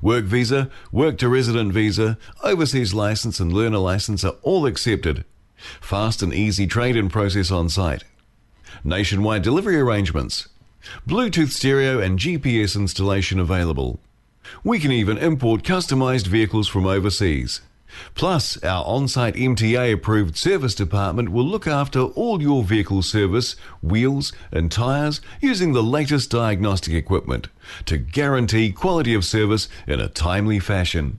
Work visa, work to resident visa, overseas license, and learner license are all accepted. Fast and easy trade in process on site. Nationwide delivery arrangements. Bluetooth stereo and GPS installation available. We can even import customized vehicles from overseas. Plus, our on site MTA approved service department will look after all your vehicle service, wheels, and tyres using the latest diagnostic equipment to guarantee quality of service in a timely fashion.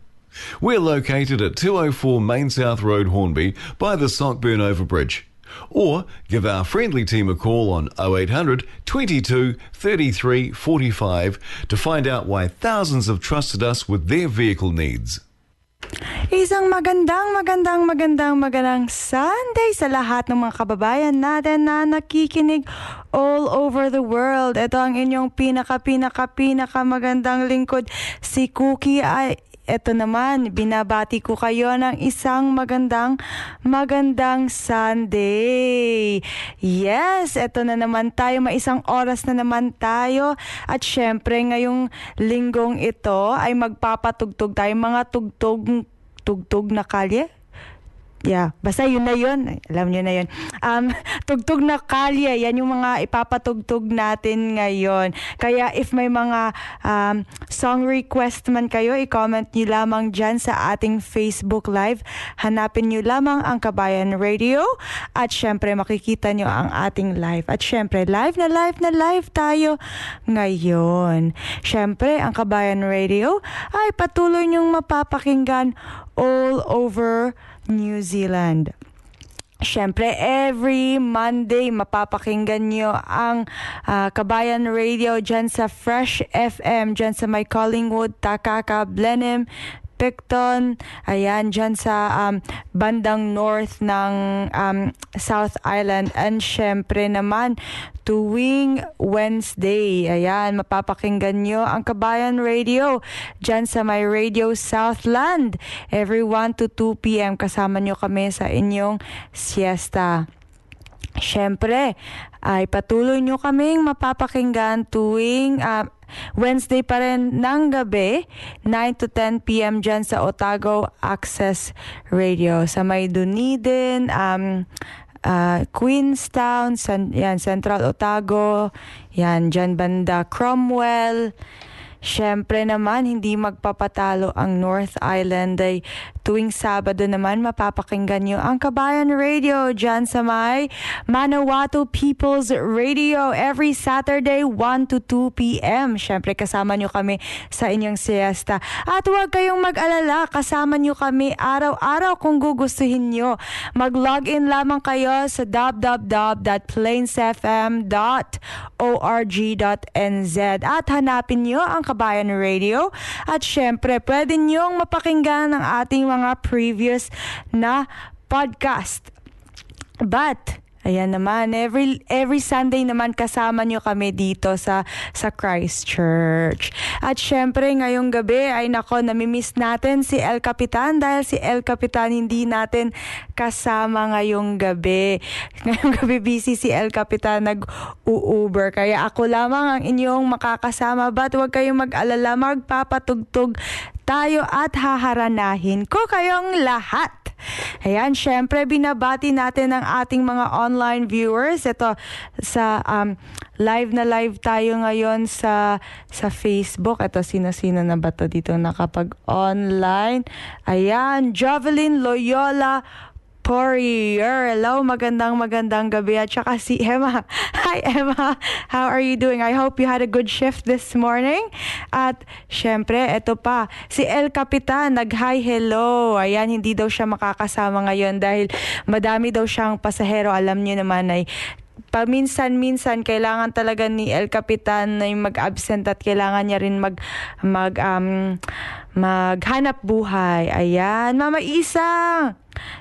We're located at 204 Main South Road, Hornby, by the Sockburn Overbridge. Or give our friendly team a call on 0800 22 33 45 to find out why thousands have trusted us with their vehicle needs. Isang magandang, magandang, magandang, magandang Sunday sa lahat ng mga kababayan natin na nakikinig all over the world. Ito ang inyong pinaka, pinaka, pinaka magandang lingkod, si Cookie ito naman, binabati ko kayo ng isang magandang, magandang Sunday. Yes, ito na naman tayo, may isang oras na naman tayo. At syempre, ngayong linggong ito ay magpapatugtog tayo mga tugtog, tugtog na kalye. Yeah, basta yun na yun. Alam niyo na yun. Um, tugtog na kalye, yan yung mga ipapatugtog natin ngayon. Kaya if may mga um, song request man kayo, i-comment niyo lamang dyan sa ating Facebook Live. Hanapin niyo lamang ang Kabayan Radio at syempre makikita niyo ang ating live. At syempre, live na live na live tayo ngayon. Syempre, ang Kabayan Radio ay patuloy niyong mapapakinggan all over New Zealand. Siyempre, every Monday, mapapakinggan nyo ang uh, Kabayan Radio dyan sa Fresh FM, dyan sa may Collingwood, Takaka, Blenheim, Picton, ayan, dyan sa um, bandang north ng um, South Island. And syempre naman, tuwing Wednesday, ayan, mapapakinggan nyo ang Kabayan Radio dyan sa my Radio Southland. Every 1 to 2 p.m. kasama nyo kami sa inyong siesta. Siyempre, ay patuloy nyo kaming mapapakinggan tuwing uh, Wednesday pa rin ng gabi, 9 to 10 p.m. dyan sa Otago Access Radio. Sa may Dunedin, um, uh, Queenstown, San, yan, Central Otago, yan, dyan banda Cromwell, Siyempre naman, hindi magpapatalo ang North Island ay Tuwing Sabado naman, mapapakinggan nyo ang Kabayan Radio dyan sa may Manawatu People's Radio every Saturday 1 to 2 p.m. Siyempre, kasama nyo kami sa inyong siesta. At huwag kayong mag-alala, kasama nyo kami araw-araw kung gugustuhin nyo. Mag-login lamang kayo sa www.plainsfm.org.nz at hanapin nyo ang Kabayan Radio. At syempre, pwede nyong mapakinggan ang ating mga previous na podcast. But, Ayan naman, every every Sunday naman kasama nyo kami dito sa sa Christchurch. At syempre ngayong gabi ay nako namimiss natin si El Capitan dahil si El Capitan hindi natin kasama ngayong gabi. Ngayong gabi busy si El Capitan nag-Uber kaya ako lamang ang inyong makakasama but huwag kayong mag-alala magpapatugtog tayo at haharanahin ko kayong lahat. Ayan, syempre binabati natin ang ating mga online viewers. Ito sa um, live na live tayo ngayon sa sa Facebook. Ito sino-sino na ba to dito nakapag-online? Ayan, Jovelyn Loyola Courier. Hello, magandang magandang gabi. At saka si Emma. Hi Emma, how are you doing? I hope you had a good shift this morning. At syempre, eto pa, si El Capitan, nag-hi hello. Ayan, hindi daw siya makakasama ngayon dahil madami daw siyang pasahero. Alam niyo naman ay paminsan-minsan kailangan talaga ni El Capitan na mag-absent at kailangan niya rin mag mag um, maghanap buhay. Ayan, Mama Isang.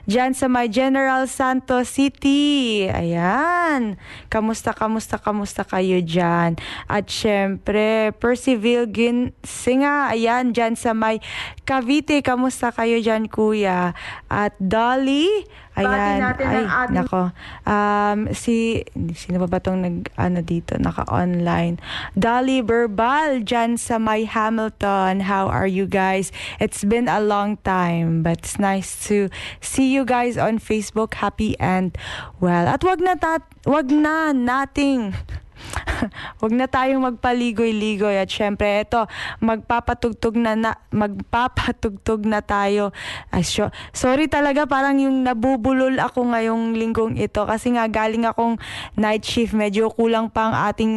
Diyan sa my General Santos City. Ayan. Kamusta, kamusta, kamusta kayo dyan? At syempre, Percy Vilgin Singa. Ayan, dyan sa my Cavite. Kamusta kayo dyan, kuya? At Dolly. Ayan. natin Ay, ating- nako. Um, si, sino ba ba itong nag, ano dito, naka-online? Dolly Verbal, dyan sa my Hamilton. How are you guys? It's been a long time, but it's nice to see you guys on Facebook. Happy and well. At wag na, tat, wag na nating Huwag na tayong magpaligoy-ligoy at syempre ito magpapatugtog na, na magpapatugtog na tayo. Ay, syo- sorry talaga parang yung nabubulol ako ngayong linggong ito kasi nga galing akong night shift medyo kulang pa ang ating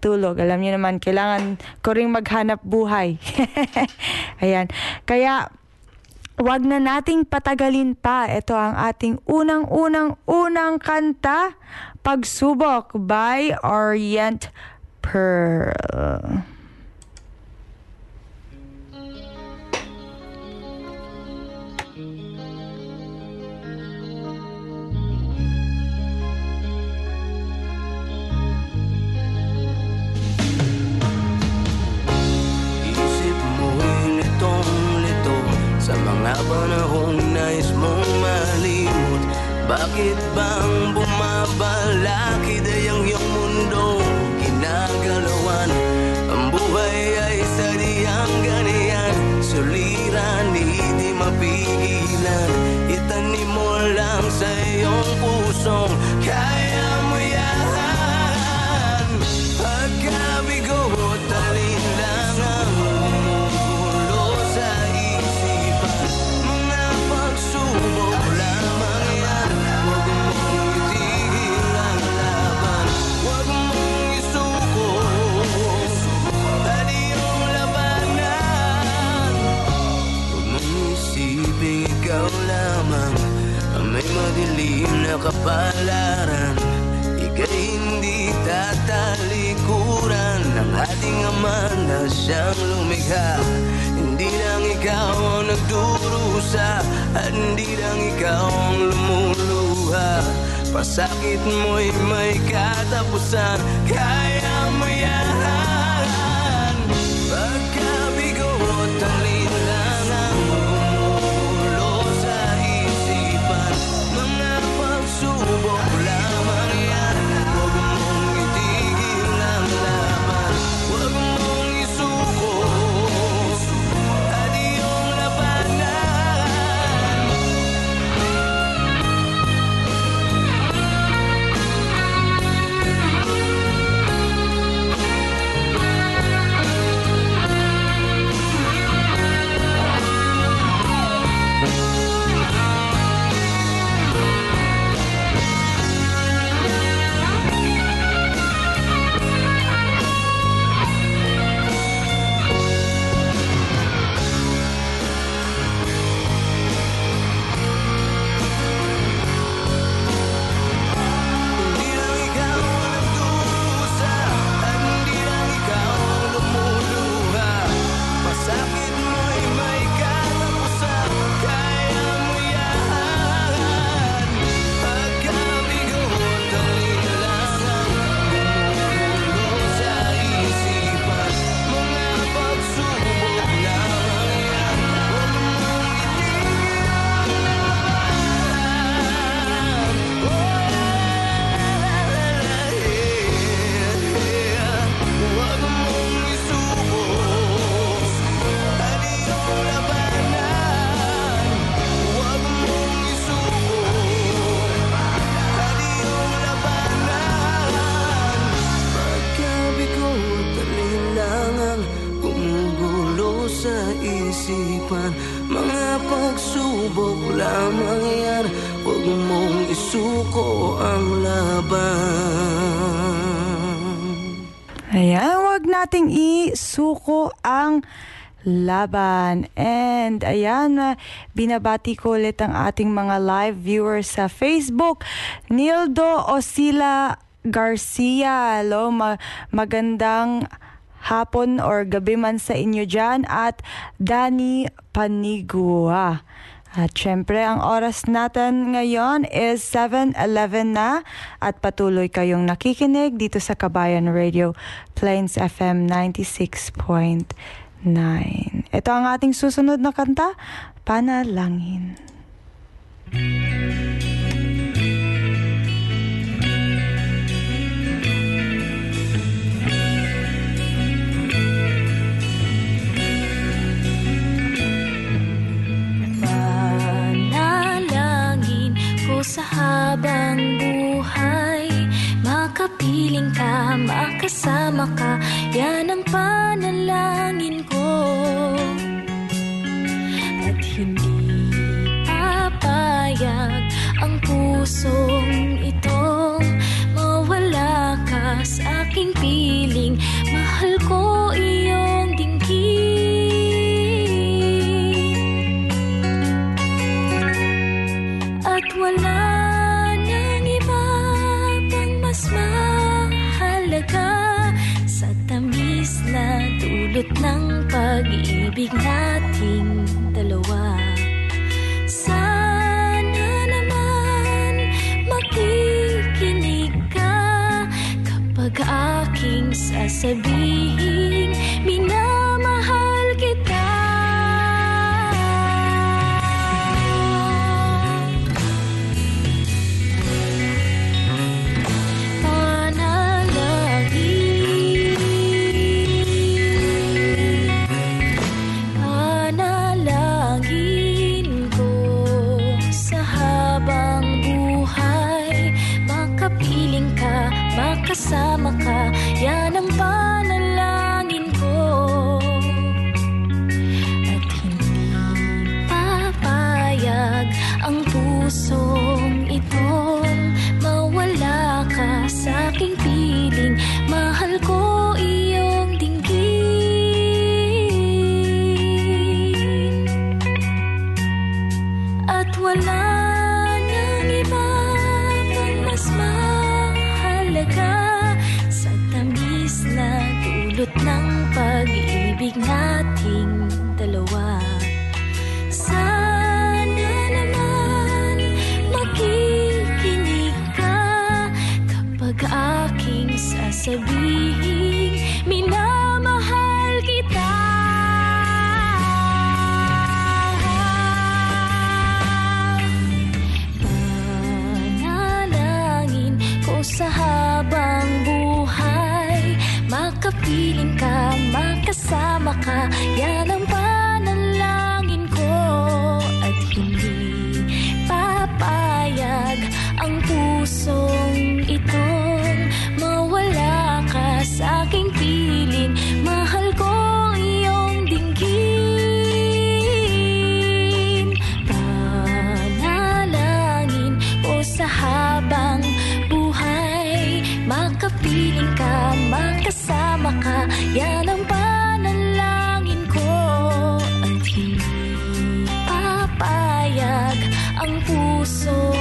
tulog. Alam niyo naman kailangan ko ring maghanap buhay. Ayan. Kaya Huwag na nating patagalin pa. Ito ang ating unang-unang-unang kanta, Pagsubok by Orient Pearl. Sa mga panahong nais mong malimot. Bakit bang bumabalakid ay ang iyong mundo Ginagalawan. Ang buhay ay sadyang ganyan Suliran, hindi mapigilan. Itanim mo lang sa iyong pusong laban. And ayan, binabati ko ulit ang ating mga live viewers sa Facebook. Nildo Osila Garcia, hello, ma- magandang hapon or gabi man sa inyo dyan. At Danny Panigua. At syempre, ang oras natin ngayon is 7.11 na at patuloy kayong nakikinig dito sa Kabayan Radio, Plains FM 96.9. Ito ang ating susunod na kanta, Panalangin. Panalangin ko sa habang buhay Makapiling ka, makasama ka. Yan ang panalangin ko. At hindi papayag ang pusong itong Mawala ka sa aking piling. Mahal ko ng pag-ibig nating dalawa. Sana naman makikinig ka Kapag aking sasabihin makasama ka. Yan ang panalangin papayag ang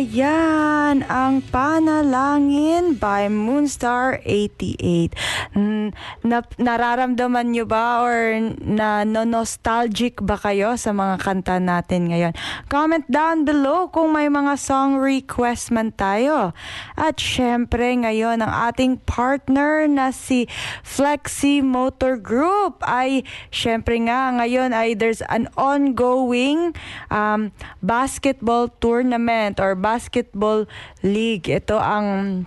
ayan, ang Panalangin by Moonstar 88. Na, nararamdaman nyo ba or na no nostalgic ba kayo sa mga kanta natin ngayon? Comment down below kung may mga song request man tayo. At syempre ngayon ang ating partner na si Flexi Motor Group ay syempre nga ngayon ay there's an ongoing um, basketball tournament or basketball league. Ito ang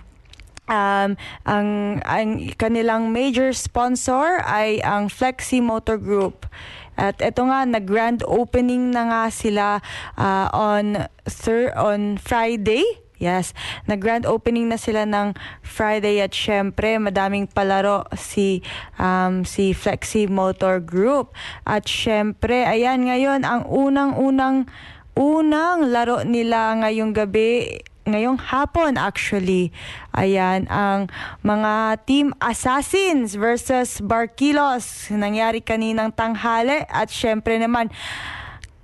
Um, ang, ang kanilang major sponsor ay ang Flexi Motor Group. At ito nga, nag-grand opening na nga sila uh, on, thir- on Friday. Yes, nag-grand opening na sila ng Friday at syempre madaming palaro si um, si Flexi Motor Group. At syempre, ayan ngayon ang unang-unang unang laro nila ngayong gabi ngayong hapon actually. Ayan, ang mga Team Assassins versus Barkilos. Nangyari kaninang tanghali at syempre naman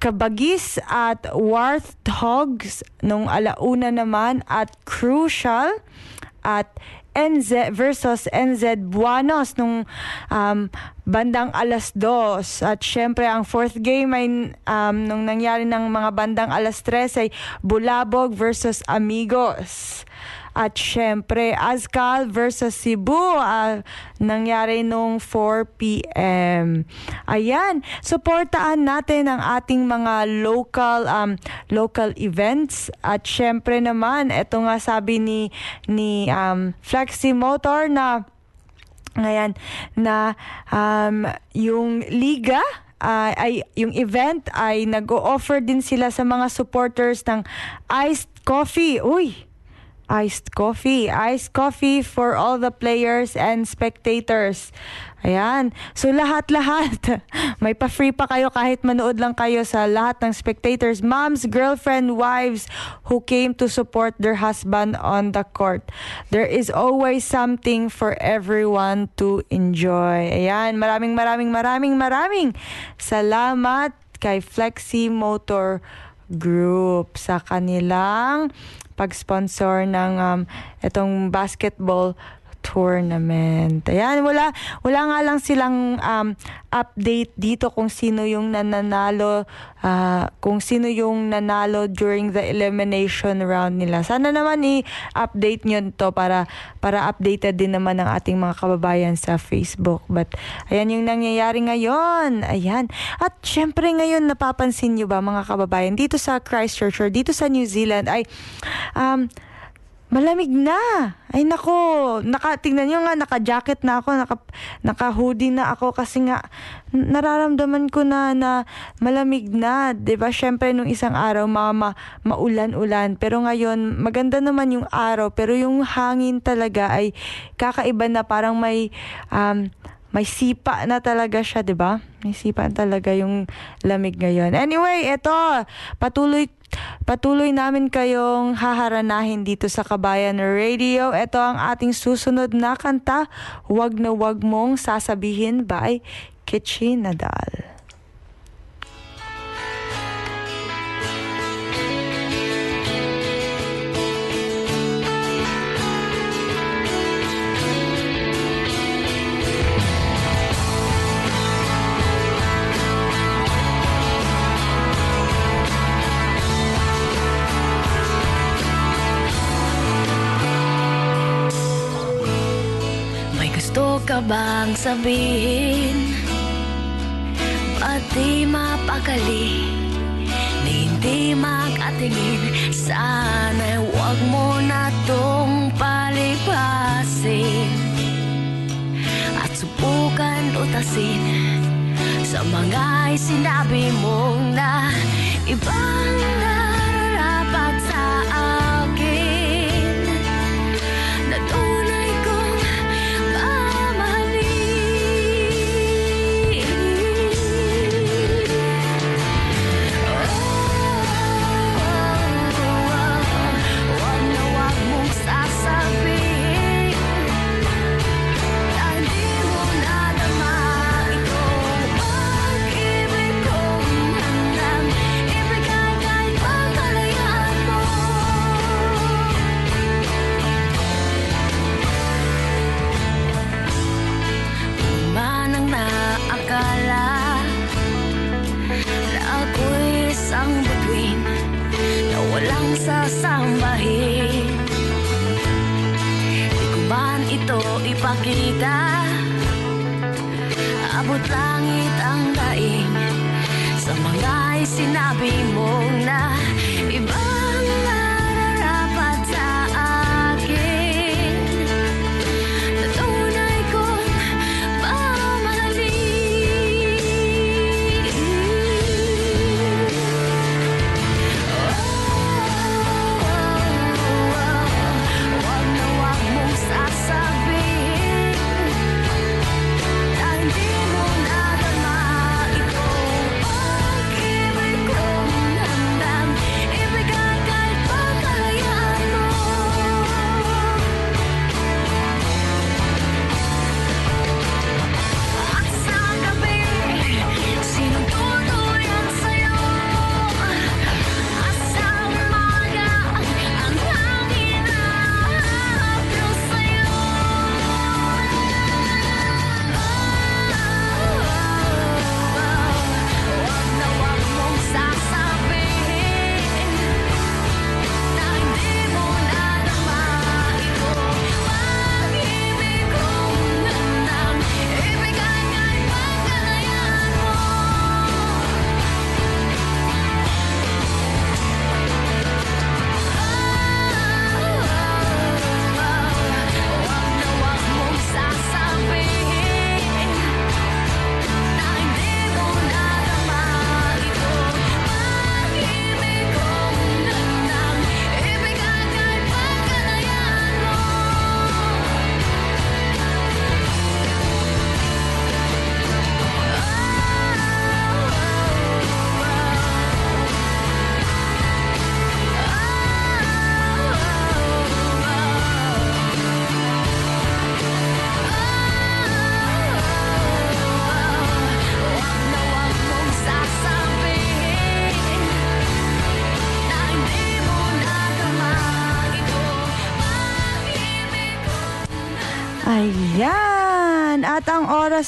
Kabagis at Warthogs nung alauna naman at Crucial at NZ versus NZ Buanos nung um, bandang alas dos. At syempre, ang fourth game ay um, nung nangyari ng mga bandang alas tres ay Bulabog versus Amigos. At syempre, Azcal versus Cebu, uh, nangyari nung 4 p.m. Ayan, supportaan natin ang ating mga local um, local events. At syempre naman, ito nga sabi ni, ni um, Flexi Motor na ngayon na um, yung liga uh, ay yung event ay nag-o-offer din sila sa mga supporters ng iced coffee. Uy, iced coffee. Iced coffee for all the players and spectators. Ayan. So lahat-lahat. May pa-free pa kayo kahit manood lang kayo sa lahat ng spectators. Moms, girlfriend, wives who came to support their husband on the court. There is always something for everyone to enjoy. Ayan. Maraming maraming maraming maraming salamat kay Flexi Motor Group sa kanilang pag-sponsor ng um, itong basketball tournament. Ayan, wala, wala nga lang silang um, update dito kung sino yung nananalo, uh, kung sino yung nanalo during the elimination round nila. Sana naman i-update nyo to para, para updated din naman ng ating mga kababayan sa Facebook. But, ayan yung nangyayari ngayon. Ayan. At syempre ngayon, napapansin nyo ba mga kababayan, dito sa Christchurch or dito sa New Zealand ay, um, Malamig na. Ay nako, naka tingnan niyo nga naka-jacket na ako, naka naka-hoodie na ako kasi nga nararamdaman ko na na malamig na, 'di ba? Syempre nung isang araw mama maulan-ulan, pero ngayon maganda naman yung araw, pero yung hangin talaga ay kakaiba na. Parang may um, may sipa na talaga siya, 'di ba? May sipa talaga yung lamig ngayon. Anyway, eto, patuloy Patuloy namin kayong haharanahin dito sa Kabayan Radio. Ito ang ating susunod na kanta, Wag na Wag Mong Sasabihin by Kitchi Nadal. Bang sabihin? Ba't di mapakali? Ni hindi mag-atingin Sana huwag mo na tong palipasin At subukan utasin Sa mga sinabi mong na Ibang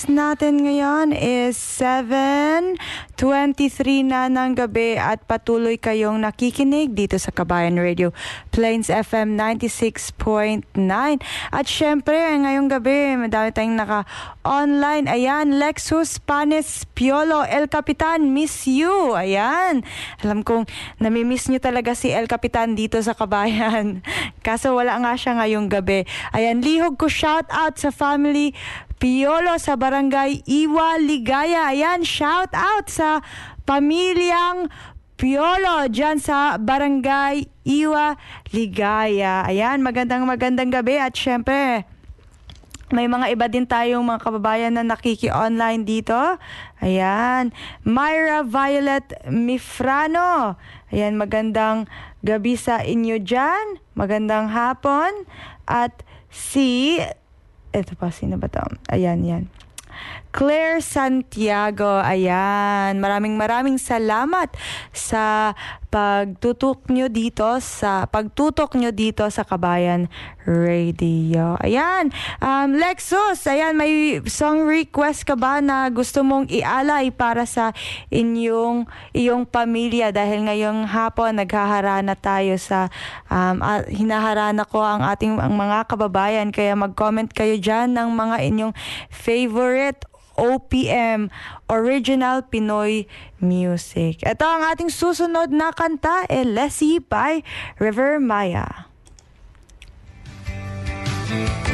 oras natin ngayon is 7.23 na ng gabi at patuloy kayong nakikinig dito sa Kabayan Radio Plains FM 96.9. At syempre, ngayong gabi, madami tayong naka-online. Ayan, Lexus Panes Piolo, El Capitan, miss you. Ayan. Alam kong namimiss nyo talaga si El Capitan dito sa Kabayan. Kaso wala nga siya ngayong gabi. Ayan, lihog ko shout out sa family Piolo sa barangay Iwa Ligaya. Ayan, shout out sa pamilyang Piolo dyan sa barangay Iwa Ligaya. Ayan, magandang magandang gabi at syempre may mga iba din tayong mga kababayan na nakiki-online dito. Ayan. Myra Violet Mifrano. Ayan, magandang gabi sa inyo dyan. Magandang hapon. At si ito pa, sino ba to? Ayan, yan. Claire Santiago, ayan. Maraming maraming salamat sa pagtutok nyo dito sa pagtutok nyo dito sa Kabayan Radio. Ayan, um, Lexus, ayan, may song request ka ba na gusto mong ialay para sa inyong iyong pamilya dahil ngayong hapon naghaharana tayo sa um, uh, hinaharana ko ang ating ang mga kababayan kaya mag-comment kayo diyan ng mga inyong favorite OPM, Original Pinoy Music. Ito ang ating susunod na kanta, Elesi by River Maya. Pag-automatic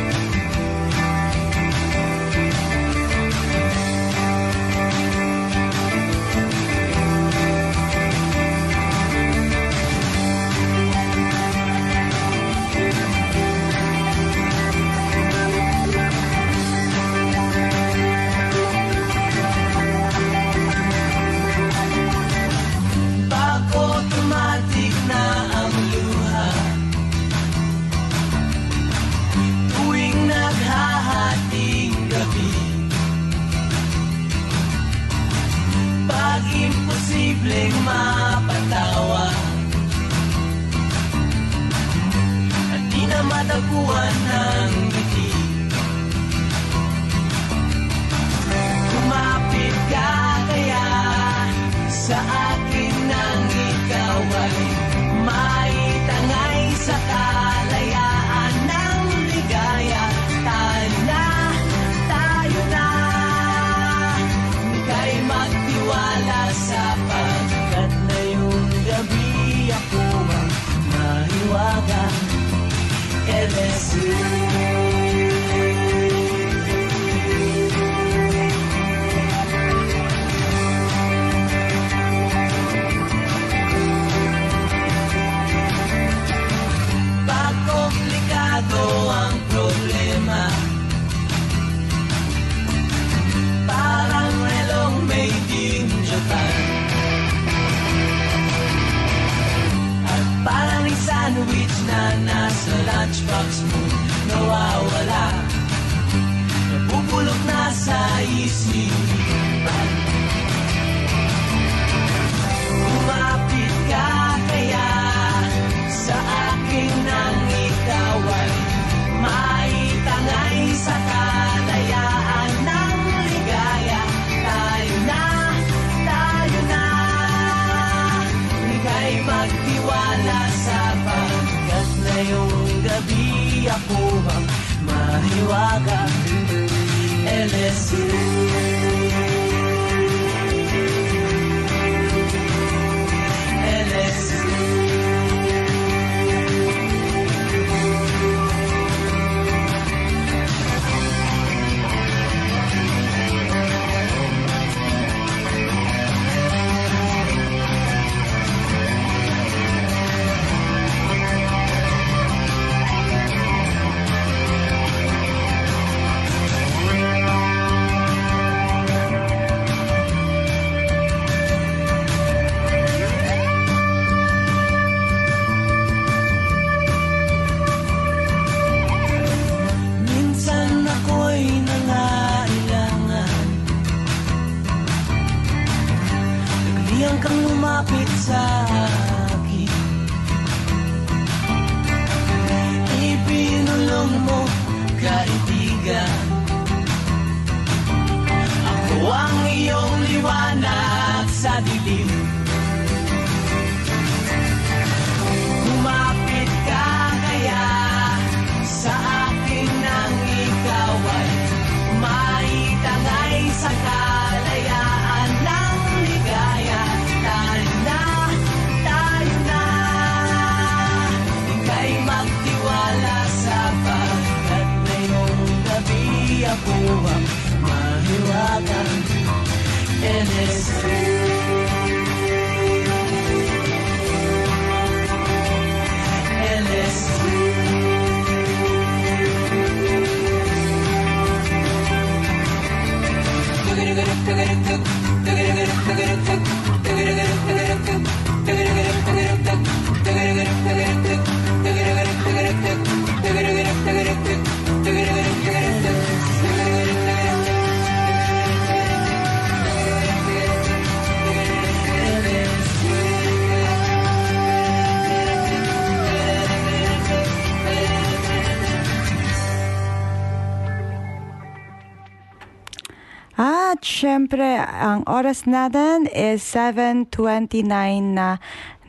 At syempre, ang oras natin is 7.29 na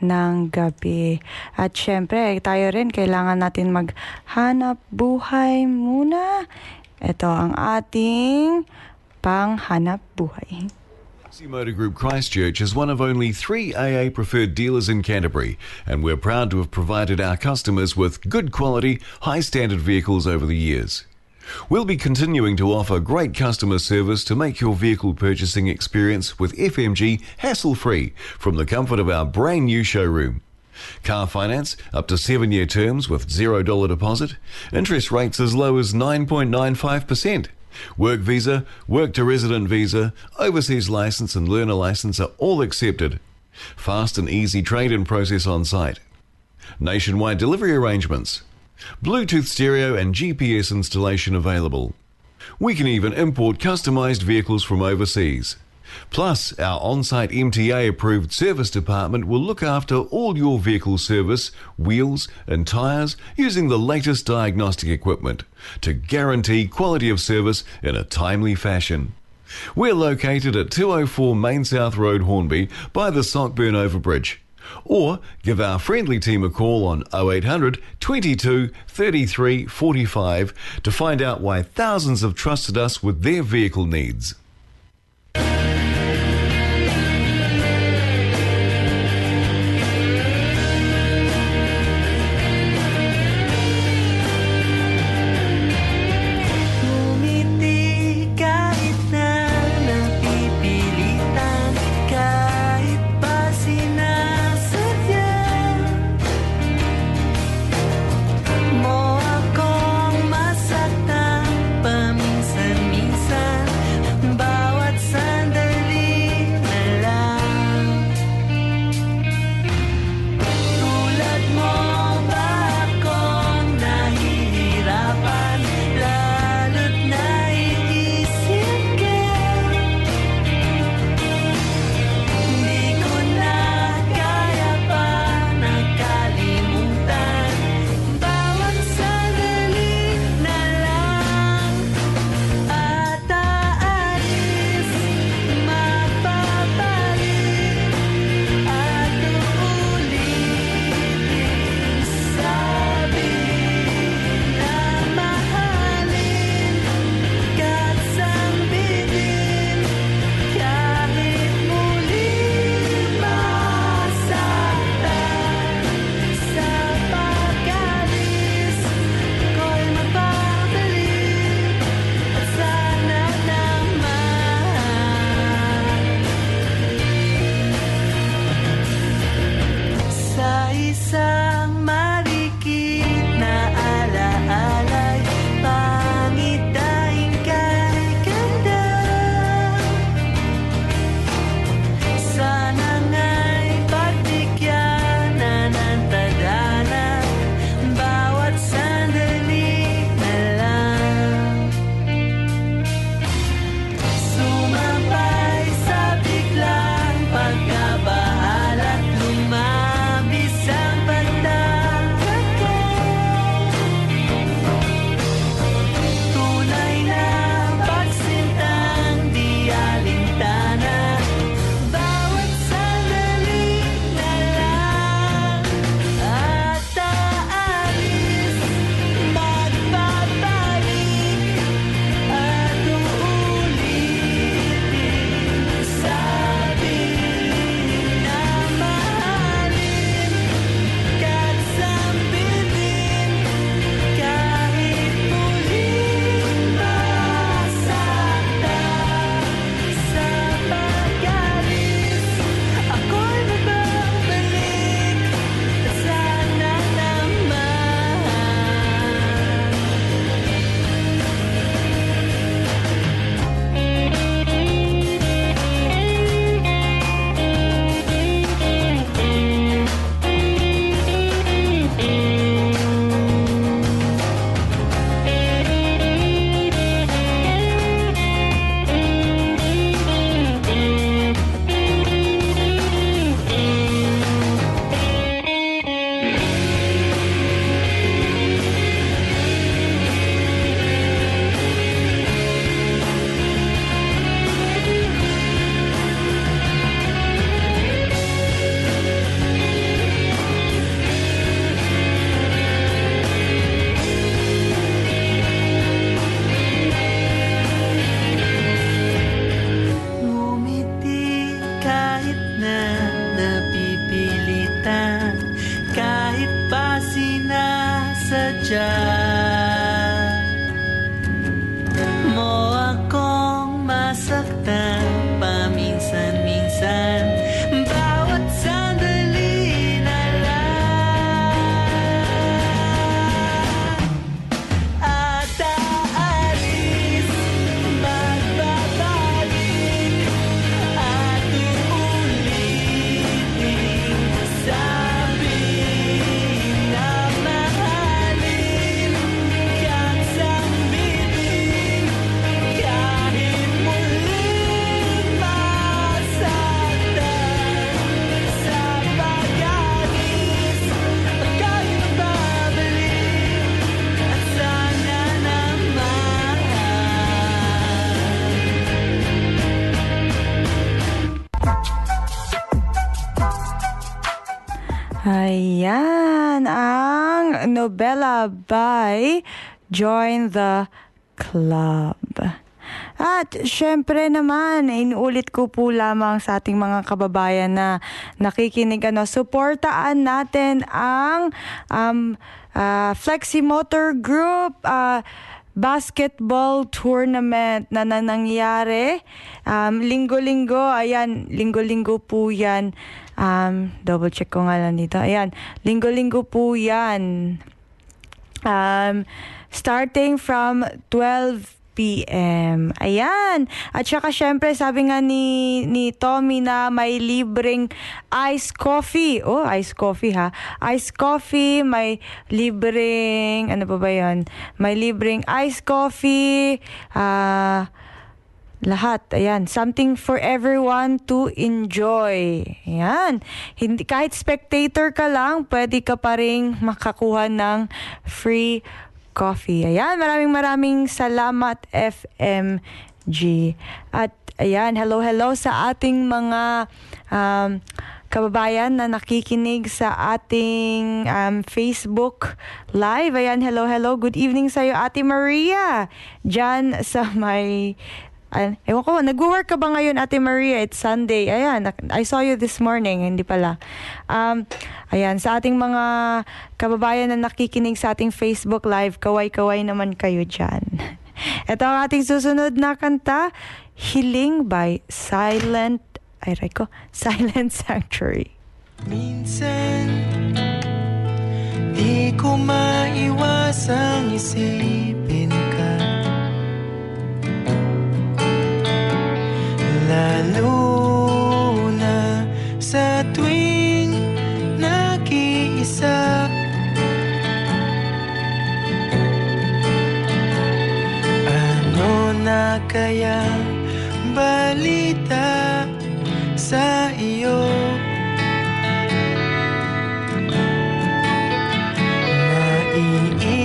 ng gabi. At syempre, tayo rin kailangan natin maghanap buhay muna. Ito ang ating panghanap buhay. Sea Motor Group Christchurch is one of only three AA preferred dealers in Canterbury, and we're proud to have provided our customers with good quality, high standard vehicles over the years. We'll be continuing to offer great customer service to make your vehicle purchasing experience with FMG hassle free from the comfort of our brand new showroom. Car finance up to seven year terms with $0 deposit, interest rates as low as 9.95%. Work visa, work to resident visa, overseas license, and learner license are all accepted. Fast and easy trade in process on site. Nationwide delivery arrangements. Bluetooth stereo and GPS installation available. We can even import customized vehicles from overseas. Plus, our on site MTA approved service department will look after all your vehicle service, wheels, and tyres using the latest diagnostic equipment to guarantee quality of service in a timely fashion. We're located at 204 Main South Road, Hornby, by the Sockburn Overbridge. Or give our friendly team a call on 0800 22 33 45 to find out why thousands have trusted us with their vehicle needs. Join the Club. At syempre naman, inuulit ko po lamang sa ating mga kababayan na nakikinig, ano, suportaan natin ang um, uh, Fleximotor Group, uh, basketball tournament na, na nangyari. Um, linggo-linggo, ayan, linggo-linggo po yan. Um, double check ko nga lang dito. Ayan, linggo-linggo po yan. Um, starting from 12 p.m. Ayan. At saka syempre, sabi nga ni, ni Tommy na may libreng iced coffee. Oh, iced coffee ha. Iced coffee, may libreng, ano pa ba yun? May libreng iced coffee, ah, lahat, ayan, something for everyone to enjoy. Ayan. Hindi, kahit spectator ka lang, pwede ka pa rin makakuha ng free coffee. Ayan, maraming maraming salamat FMG. At ayan, hello hello sa ating mga um, kababayan na nakikinig sa ating um, Facebook Live. Ayan, hello hello. Good evening sa iyo, Ate Maria. Diyan sa may Ay, ewan ko, nag-work ka ba ngayon, Ate Maria? It's Sunday. Ayan, I saw you this morning. Hindi pala. Um, ayan, sa ating mga kababayan na nakikinig sa ating Facebook Live, kaway-kaway naman kayo dyan. Ito ang ating susunod na kanta, Hiling by Silent, ay, ko, Silent Sanctuary. Minsan Di ko maiwasang isipin Lalo na sa tuwing nag-iisa Ano balita sa iyo? Naiisip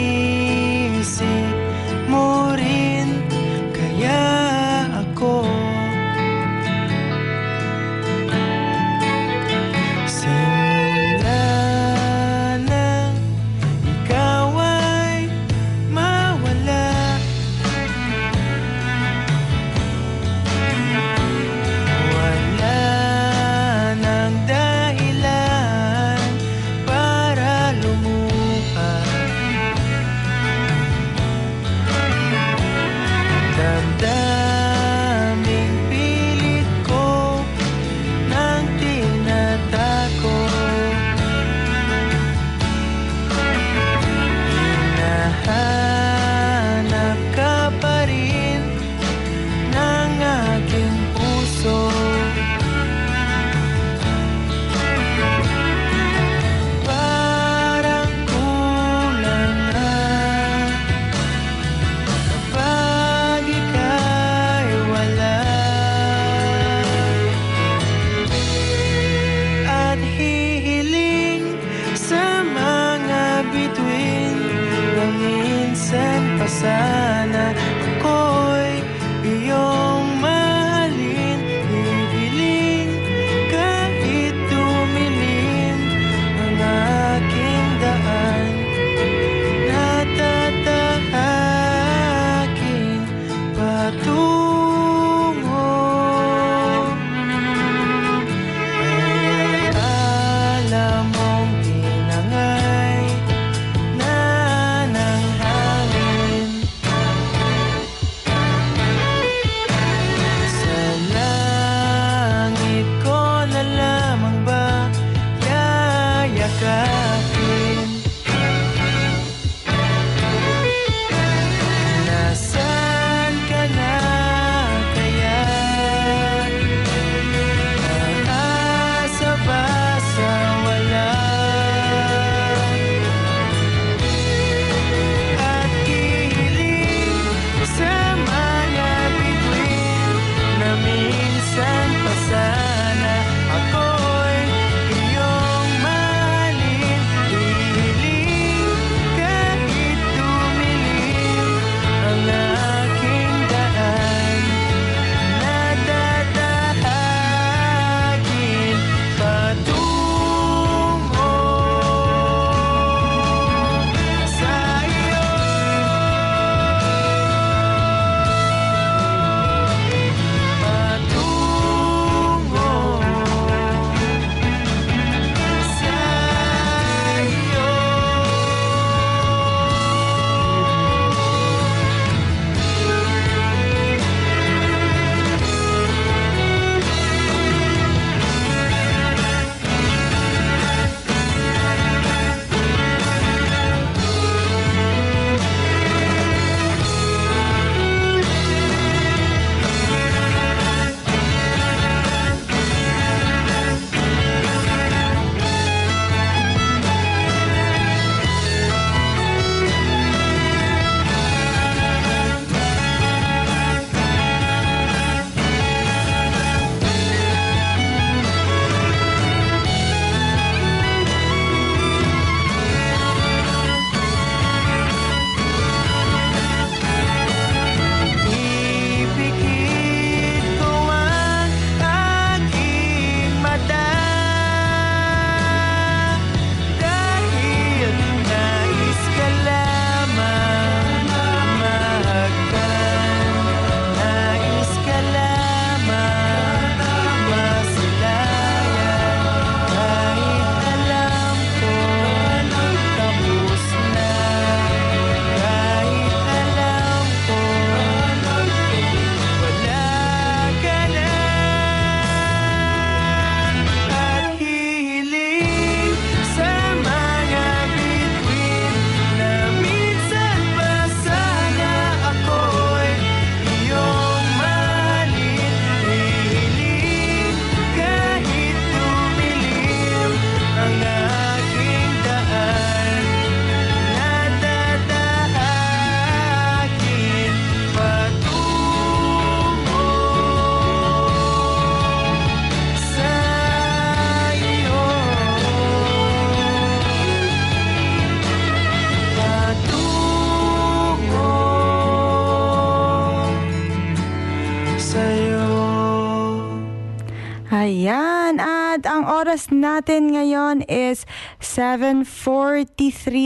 natin ngayon is 7.43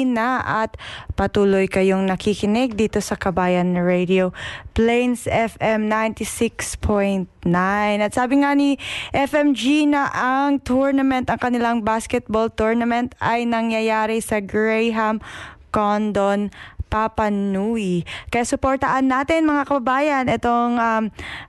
na at patuloy kayong nakikinig dito sa Kabayan Radio Plains FM 96.9. At sabi nga ni FMG na ang tournament, ang kanilang basketball tournament ay nangyayari sa Graham Condon Papa Nui. Kaya suportaan natin mga kababayan itong um,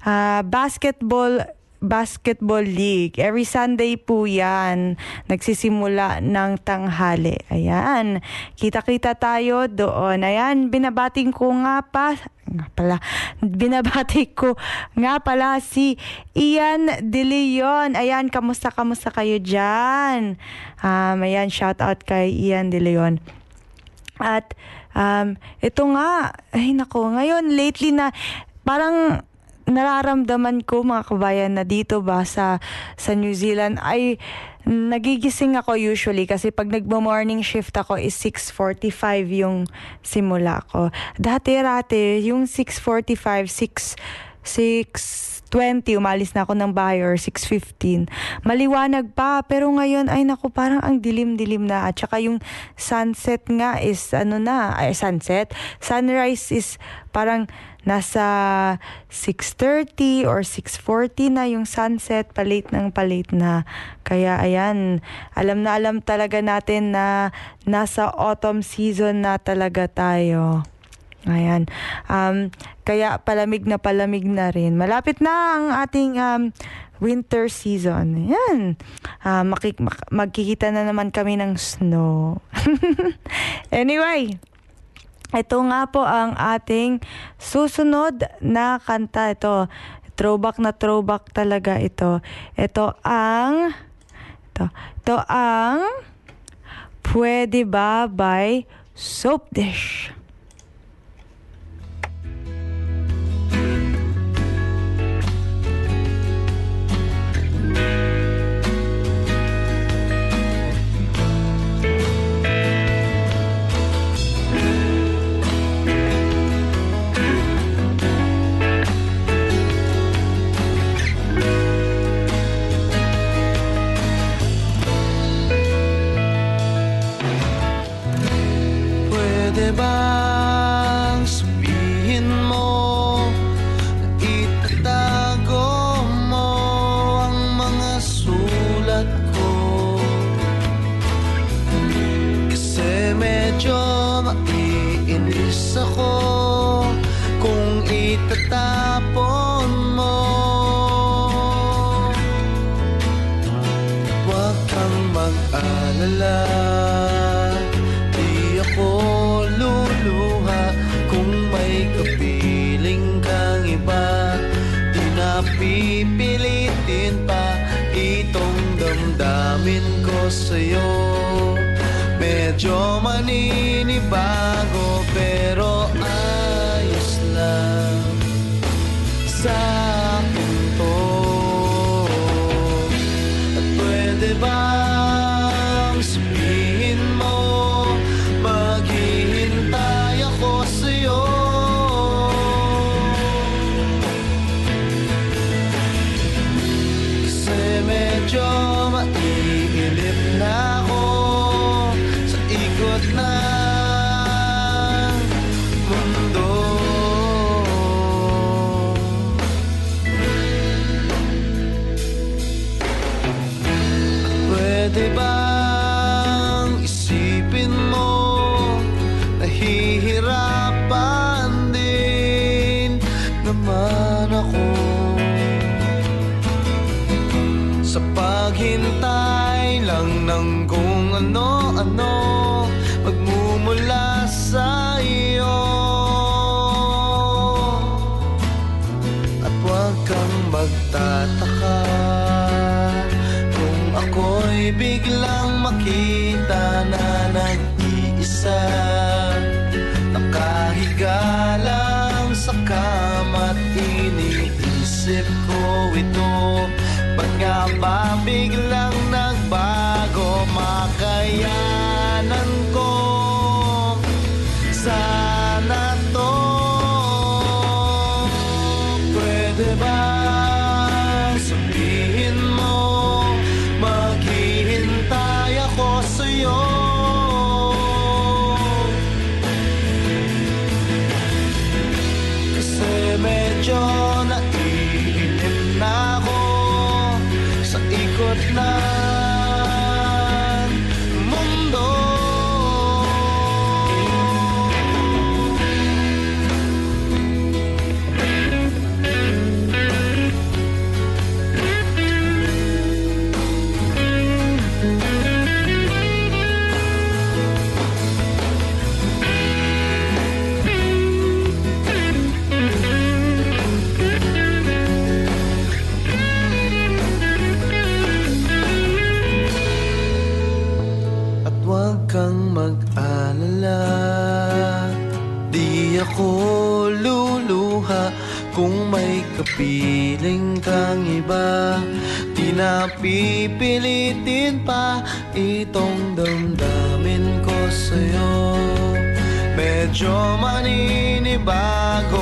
ah, basketball Basketball League. Every Sunday po yan. Nagsisimula ng tanghali. Ayan. Kita-kita tayo doon. Ayan. Binabating ko nga pa nga pala, binabati ko nga pala si Ian De Leon. Ayan, kamusta, kamusta kayo dyan? Um, ayan, shout out kay Ian De Leon. At um, ito nga, ay nako, ngayon lately na parang nararamdaman ko mga kabayan na dito ba sa sa New Zealand ay nagigising ako usually kasi pag nagmo-morning shift ako is 6.45 yung simula ko. Dati-rati, yung 6.45, 6, 6.20, umalis na ako ng bahay or 6.15. Maliwanag pa, pero ngayon, ay naku, parang ang dilim-dilim na. At saka yung sunset nga is, ano na, ay sunset, sunrise is parang nasa 6.30 or 6.40 na yung sunset, palate ng palate na. Kaya ayan, alam na alam talaga natin na nasa autumn season na talaga tayo. Ayan. Um, kaya palamig na palamig na rin. Malapit na ang ating um, winter season. Ayan. Uh, makik- mak- magkikita na naman kami ng snow. anyway, ito nga po ang ating susunod na kanta. Ito, throwback na throwback talaga ito. Ito ang, ito, ito ang Pwede Ba by Soap Dish. Pwede Medyo maninibago Pero ayos lang. Sa pipilitin pa Itong damdamin ko sa'yo. Medyo maninibago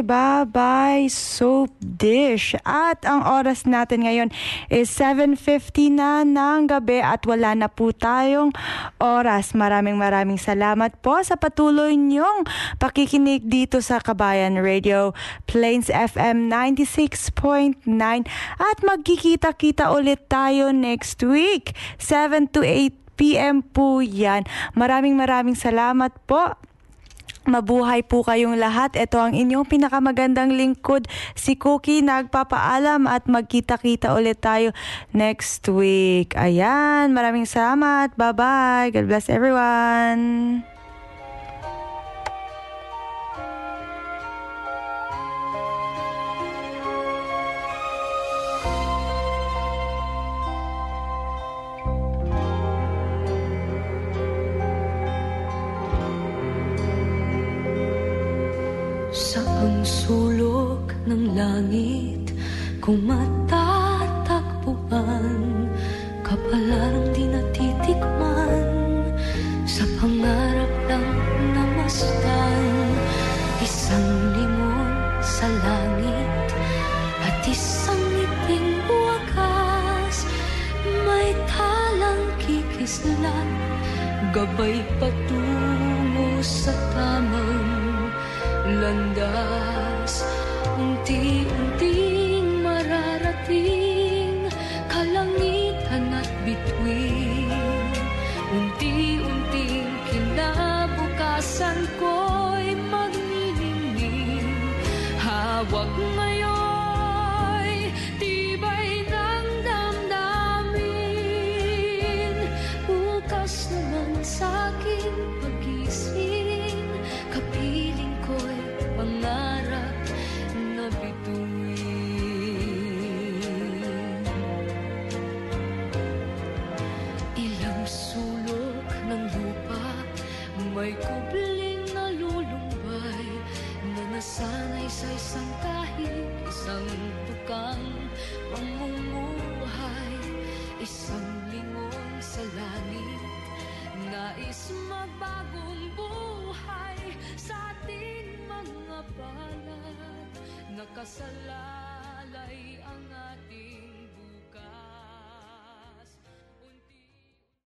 ba by Soap Dish? At ang oras natin ngayon is 7.50 na ng gabi at wala na po tayong oras. Maraming maraming salamat po sa patuloy niyong pakikinig dito sa Kabayan Radio Plains FM 96.9 at magkikita-kita ulit tayo next week 7 to 8 p.m. po yan. Maraming maraming salamat po. Mabuhay po kayong lahat. Ito ang inyong pinakamagandang lingkod, si Cookie. Nagpapaalam at magkita-kita ulit tayo next week. Ayan, maraming salamat. Bye-bye. God bless everyone. Saang sulok ng langit kung love.